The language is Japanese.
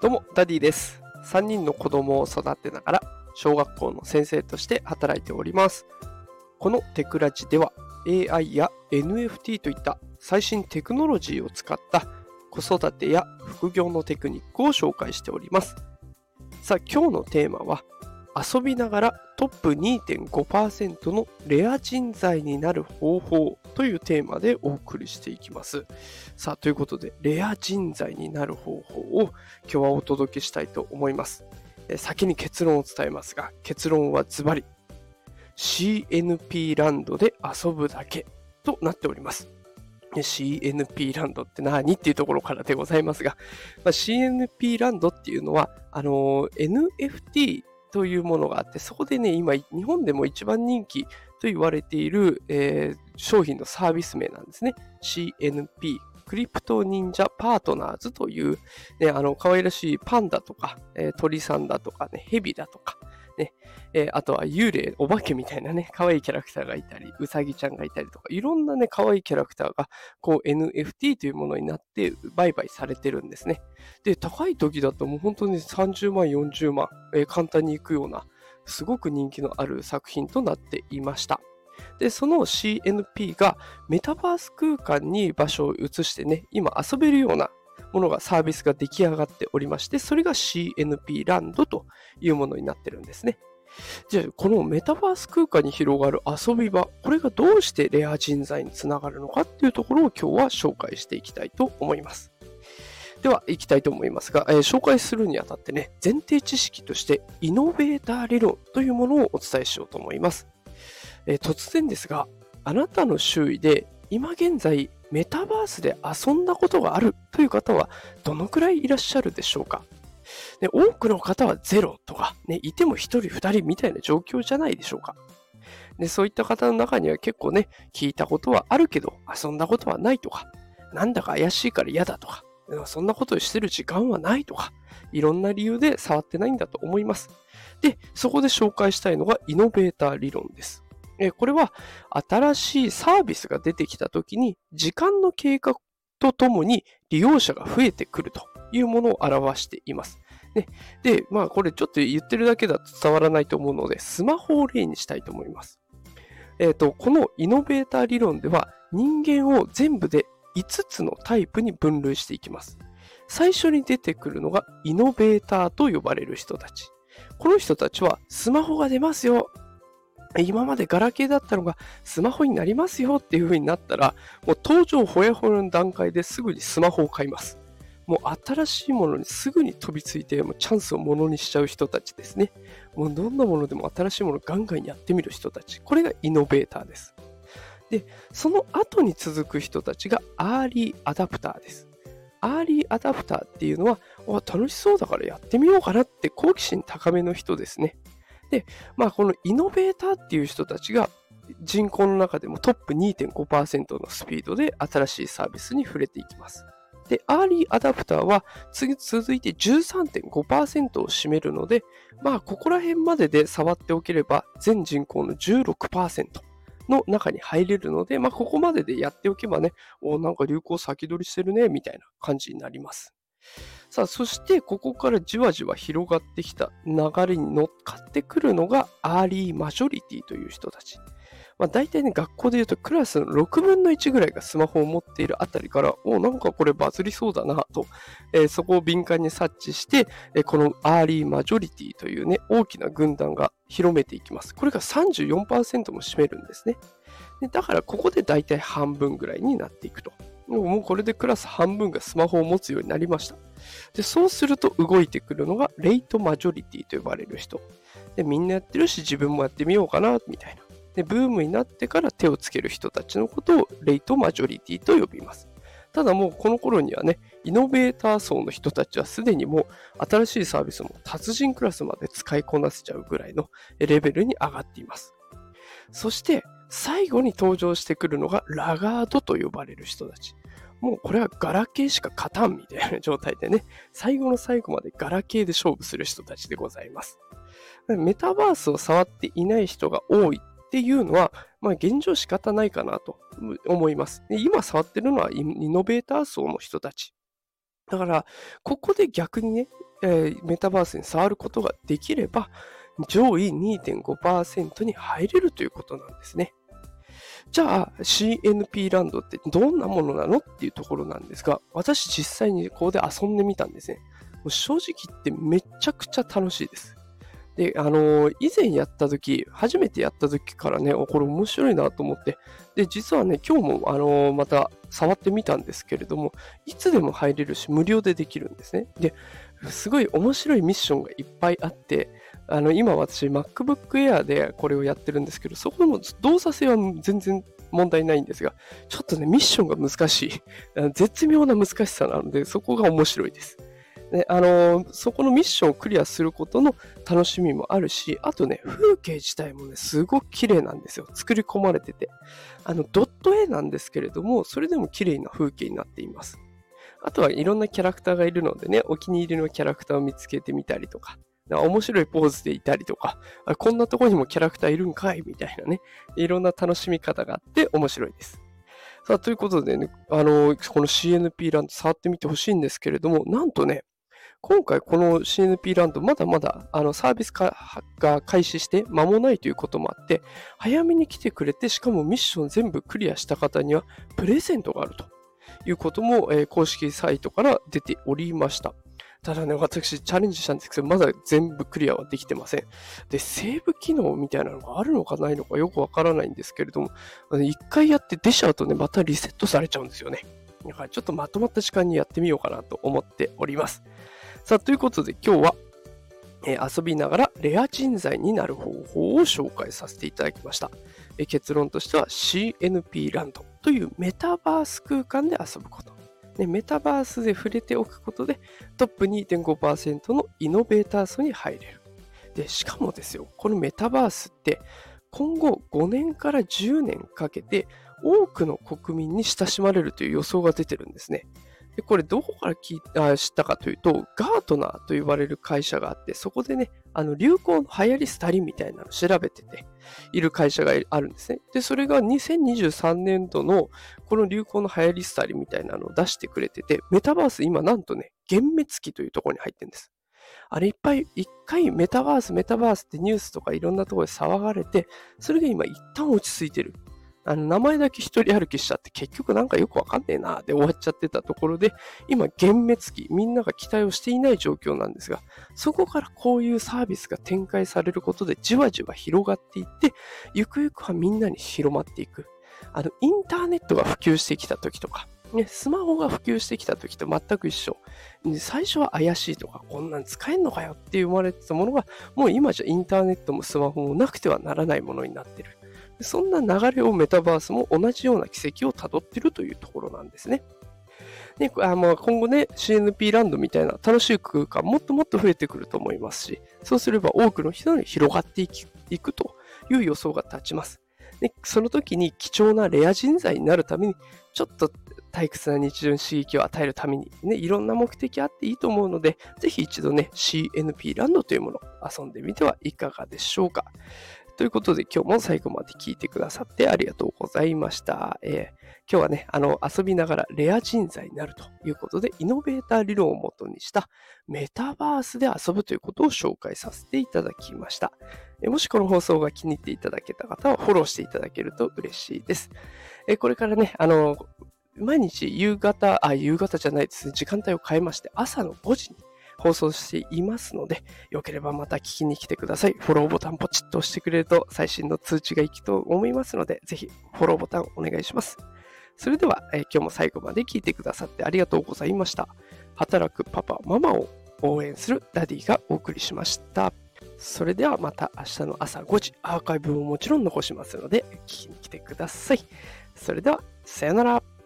どうも、ダディです。3人の子供を育てながら、小学校の先生として働いております。このテクラジでは、AI や NFT といった最新テクノロジーを使った子育てや副業のテクニックを紹介しております。さあ、今日のテーマは、遊びながらトップ2.5%のレア人材になる方法というテーマでお送りしていきます。さあ、ということで、レア人材になる方法を今日はお届けしたいと思います。先に結論を伝えますが、結論はズバリ CNP ランドで遊ぶだけとなっております。CNP ランドって何っていうところからでございますが、まあ、CNP ランドっていうのは、あのー NFT というものがあって、そこでね、今、日本でも一番人気と言われている、えー商品のサービス名なんですね。CNP、クリプト忍者パートナーズという、ね、あの、可愛らしいパンダとか、えー鳥さんだとかね、ヘビだとか、ね、えーあとは幽霊、お化けみたいなね、可愛いキャラクターがいたり、うさぎちゃんがいたりとか、いろんなね、可愛いキャラクターが、こう NFT というものになって売買されてるんですね。で、高い時だともう本当に30万、40万、えー簡単にいくような、すごく人気のある作品となっていました。で、その CNP がメタバース空間に場所を移してね、今遊べるようなものが、サービスが出来上がっておりまして、それが CNP ランドというものになってるんですね。じゃあ、このメタバース空間に広がる遊び場、これがどうしてレア人材につながるのかっていうところを今日は紹介していきたいと思います。では、行きたいと思いますが、えー紹介するにあたってね、前提知識として、イノベーター理論というものをお伝えしようと思います。えー突然ですが、あなたの周囲で今現在メタバースで遊んだことがあるという方はどのくらいいらっしゃるでしょうか？で多くの方はゼロとか、ね、いても1人2人みたいな状況じゃないでしょうか。でそういった方の中には結構ね聞いたことはあるけど遊んだことはないとかなんだか怪しいから嫌だとかそんなことをしてる時間はないとかいろんな理由で触ってないんだと思います。でそこで紹介したいのがイノベーター理論です。えこれは新しいサービスが出てきたときに時間の経過とともに利用者が増えてくるというものを表しています。ね、で、まあこれちょっと言ってるだけだと伝わらないと思うので、スマホを例にしたいと思います。えっ、と、このイノベーター理論では人間を全部で5つのタイプに分類していきます。最初に出てくるのがイノベーターと呼ばれる人たち。この人たちはスマホが出ますよ。今までガラケーだったのがスマホになりますよっていう風になったら、もう登場ほやほやの段階ですぐにスマホを買います。もう新しいものにすぐに飛びついて、もうチャンスをものにしちゃう人たちですね。もうどんなものでも新しいものをガンガンやってみる人たち。これがイノベーターです。で、その後に続く人たちがアーリーアダプターです。アーリーアダプターっていうのは、楽しそうだからやってみようかなって好奇心高めの人ですね。で、まあ、このイノベーターっていう人たちが人口の中でもトップ2.5%のスピードで新しいサービスに触れていきます。で、アーリーアダプターは次続いて13.5%を占めるので、まあ、ここら辺までで触っておければ全人口の16%の中に入れるので、まあ、ここまででやっておけばね、おなんか流行先取りしてるね、みたいな感じになります。さあ、そしてここからじわじわ広がってきた流れに乗っかってくるのがアーリーマジョリティという人たち。まあ、大体ね、学校で言うとクラスの6分の1ぐらいがスマホを持っているあたりから、おなんかこれバズりそうだなと、えーそこを敏感に察知して、えーこのアーリーマジョリティというね、大きな軍団が広めていきます。これが34%も占めるんですね。でだからここで大体半分ぐらいになっていくと。もうこれでクラス半分がスマホを持つようになりました。で、そうすると動いてくるのがレイトマジョリティと呼ばれる人。で、みんなやってるし自分もやってみようかな、みたいな。で、ブームになってから手をつける人たちのことをレイトマジョリティと呼びます。ただもうこの頃にはね、イノベーター層の人たちはすでにもう新しいサービスも達人クラスまで使いこなせちゃうぐらいのレベルに上がっています。そして最後に登場してくるのがラガードと呼ばれる人たち。もうこれはガラケーしか勝たんみたいな状態でね、最後の最後までガラケーで勝負する人たちでございます。メタバースを触っていない人が多いっていうのは、まあ現状仕方ないかなと思います。今触ってるのはイノベーター層の人たち。だから、ここで逆にね、えー、メタバースに触ることができれば、上位2.5%に入れるということなんですね。じゃあ CNP ランドってどんなものなのっていうところなんですが、私実際にここで遊んでみたんですね。もう正直言ってめちゃくちゃ楽しいです。で、あのー、以前やった時、初めてやった時からね、これ面白いなと思って、で、実はね、今日も、あの、また触ってみたんですけれども、いつでも入れるし、無料でできるんですね。で、すごい面白いミッションがいっぱいあって、あの、今私 MacBook Air でこれをやってるんですけど、そこの動作性は全然問題ないんですが、ちょっとね、ミッションが難しい。絶妙な難しさなので、そこが面白いです。であのー、そこのミッションをクリアすることの楽しみもあるし、あとね、風景自体もね、すごく綺麗なんですよ。作り込まれてて。あの、ドット絵なんですけれども、それでも綺麗な風景になっています。あとはいろんなキャラクターがいるのでね、お気に入りのキャラクターを見つけてみたりとか、面白いポーズでいたりとか、こんなとこにもキャラクターいるんかいみたいなね、いろんな楽しみ方があって面白いです。さあ、ということでね、あの、この CNP ランド触ってみてほしいんですけれども、なんとね、今回この CNP ランドまだまだあのサービスが開始して間もないということもあって、早めに来てくれて、しかもミッション全部クリアした方にはプレゼントがあるということも、えー、公式サイトから出ておりました。ただね、私チャレンジしたんですけど、まだ全部クリアはできてません。で、セーブ機能みたいなのがあるのかないのかよくわからないんですけれども、一回やって出ちゃうとね、またリセットされちゃうんですよね。だからちょっとまとまった時間にやってみようかなと思っております。さあ、ということで今日は、えー、遊びながらレア人材になる方法を紹介させていただきました。えー、結論としては CNP ランドというメタバース空間で遊ぶこと。ね、メタバースで触れておくことでトップ2.5%のイノベーター層に入れる。で、しかもですよ、このメタバースって今後5年から10年かけて多くの国民に親しまれるという予想が出てるんですね。でこれどこから聞いあ知ったかというと、ガートナーと呼ばれる会社があって、そこでね、あの流行の流行り廃りみたいなのを調べてている会社があるんですね。で、それが2023年度のこの流行の流行り廃りみたいなのを出してくれてて、メタバース今なんとね、幻滅期というところに入ってるんです。あれいっぱい、一回メタバース、メタバースってニュースとかいろんなところで騒がれて、それが今一旦落ち着いてる。あの名前だけ一人歩きしちゃって結局なんかよくわかんねえなで終わっちゃってたところで今幻滅期みんなが期待をしていない状況なんですがそこからこういうサービスが展開されることでじわじわ広がっていってゆくゆくはみんなに広まっていくあのインターネットが普及してきた時とかね、スマホが普及してきた時と全く一緒。最初は怪しいとか、こんなん使えんのかよって生まれてたものが、もう今じゃインターネットもスマホもなくてはならないものになってる。そんな流れをメタバースも同じような軌跡をたどっているというところなんですね。であまあ今後ね、CNP ランドみたいな楽しい空間もっともっと増えてくると思いますし、そうすれば多くの人に広がっていくという予想が立ちます。でその時に貴重なレア人材になるために、ちょっと退屈な日常に刺激を与えるために、ね、いろんな目的あっていいと思うので、ぜひ一度ね、CNP ランドというものを遊んでみてはいかがでしょうか。ということで今日も最後まで聞いてくださってありがとうございました。えー、今日はね、あの遊びながらレア人材になるということで、イノベーター理論をもとにしたメタバースで遊ぶということを紹介させていただきました。もしこの放送が気に入っていただけた方はフォローしていただけると嬉しいです。これからね、あの、毎日夕方、あ、夕方じゃないですね、時間帯を変えまして、朝の5時に放送していますので、よければまた聞きに来てください。フォローボタンポチッと押してくれると最新の通知がいくと思いますので、ぜひフォローボタンお願いします。それでは、えー、今日も最後まで聞いてくださってありがとうございました。働くパパ、ママを応援するダディがお送りしました。それではまた明日の朝5時、アーカイブももちろん残しますので、聞きに来てください。それでは、さよなら。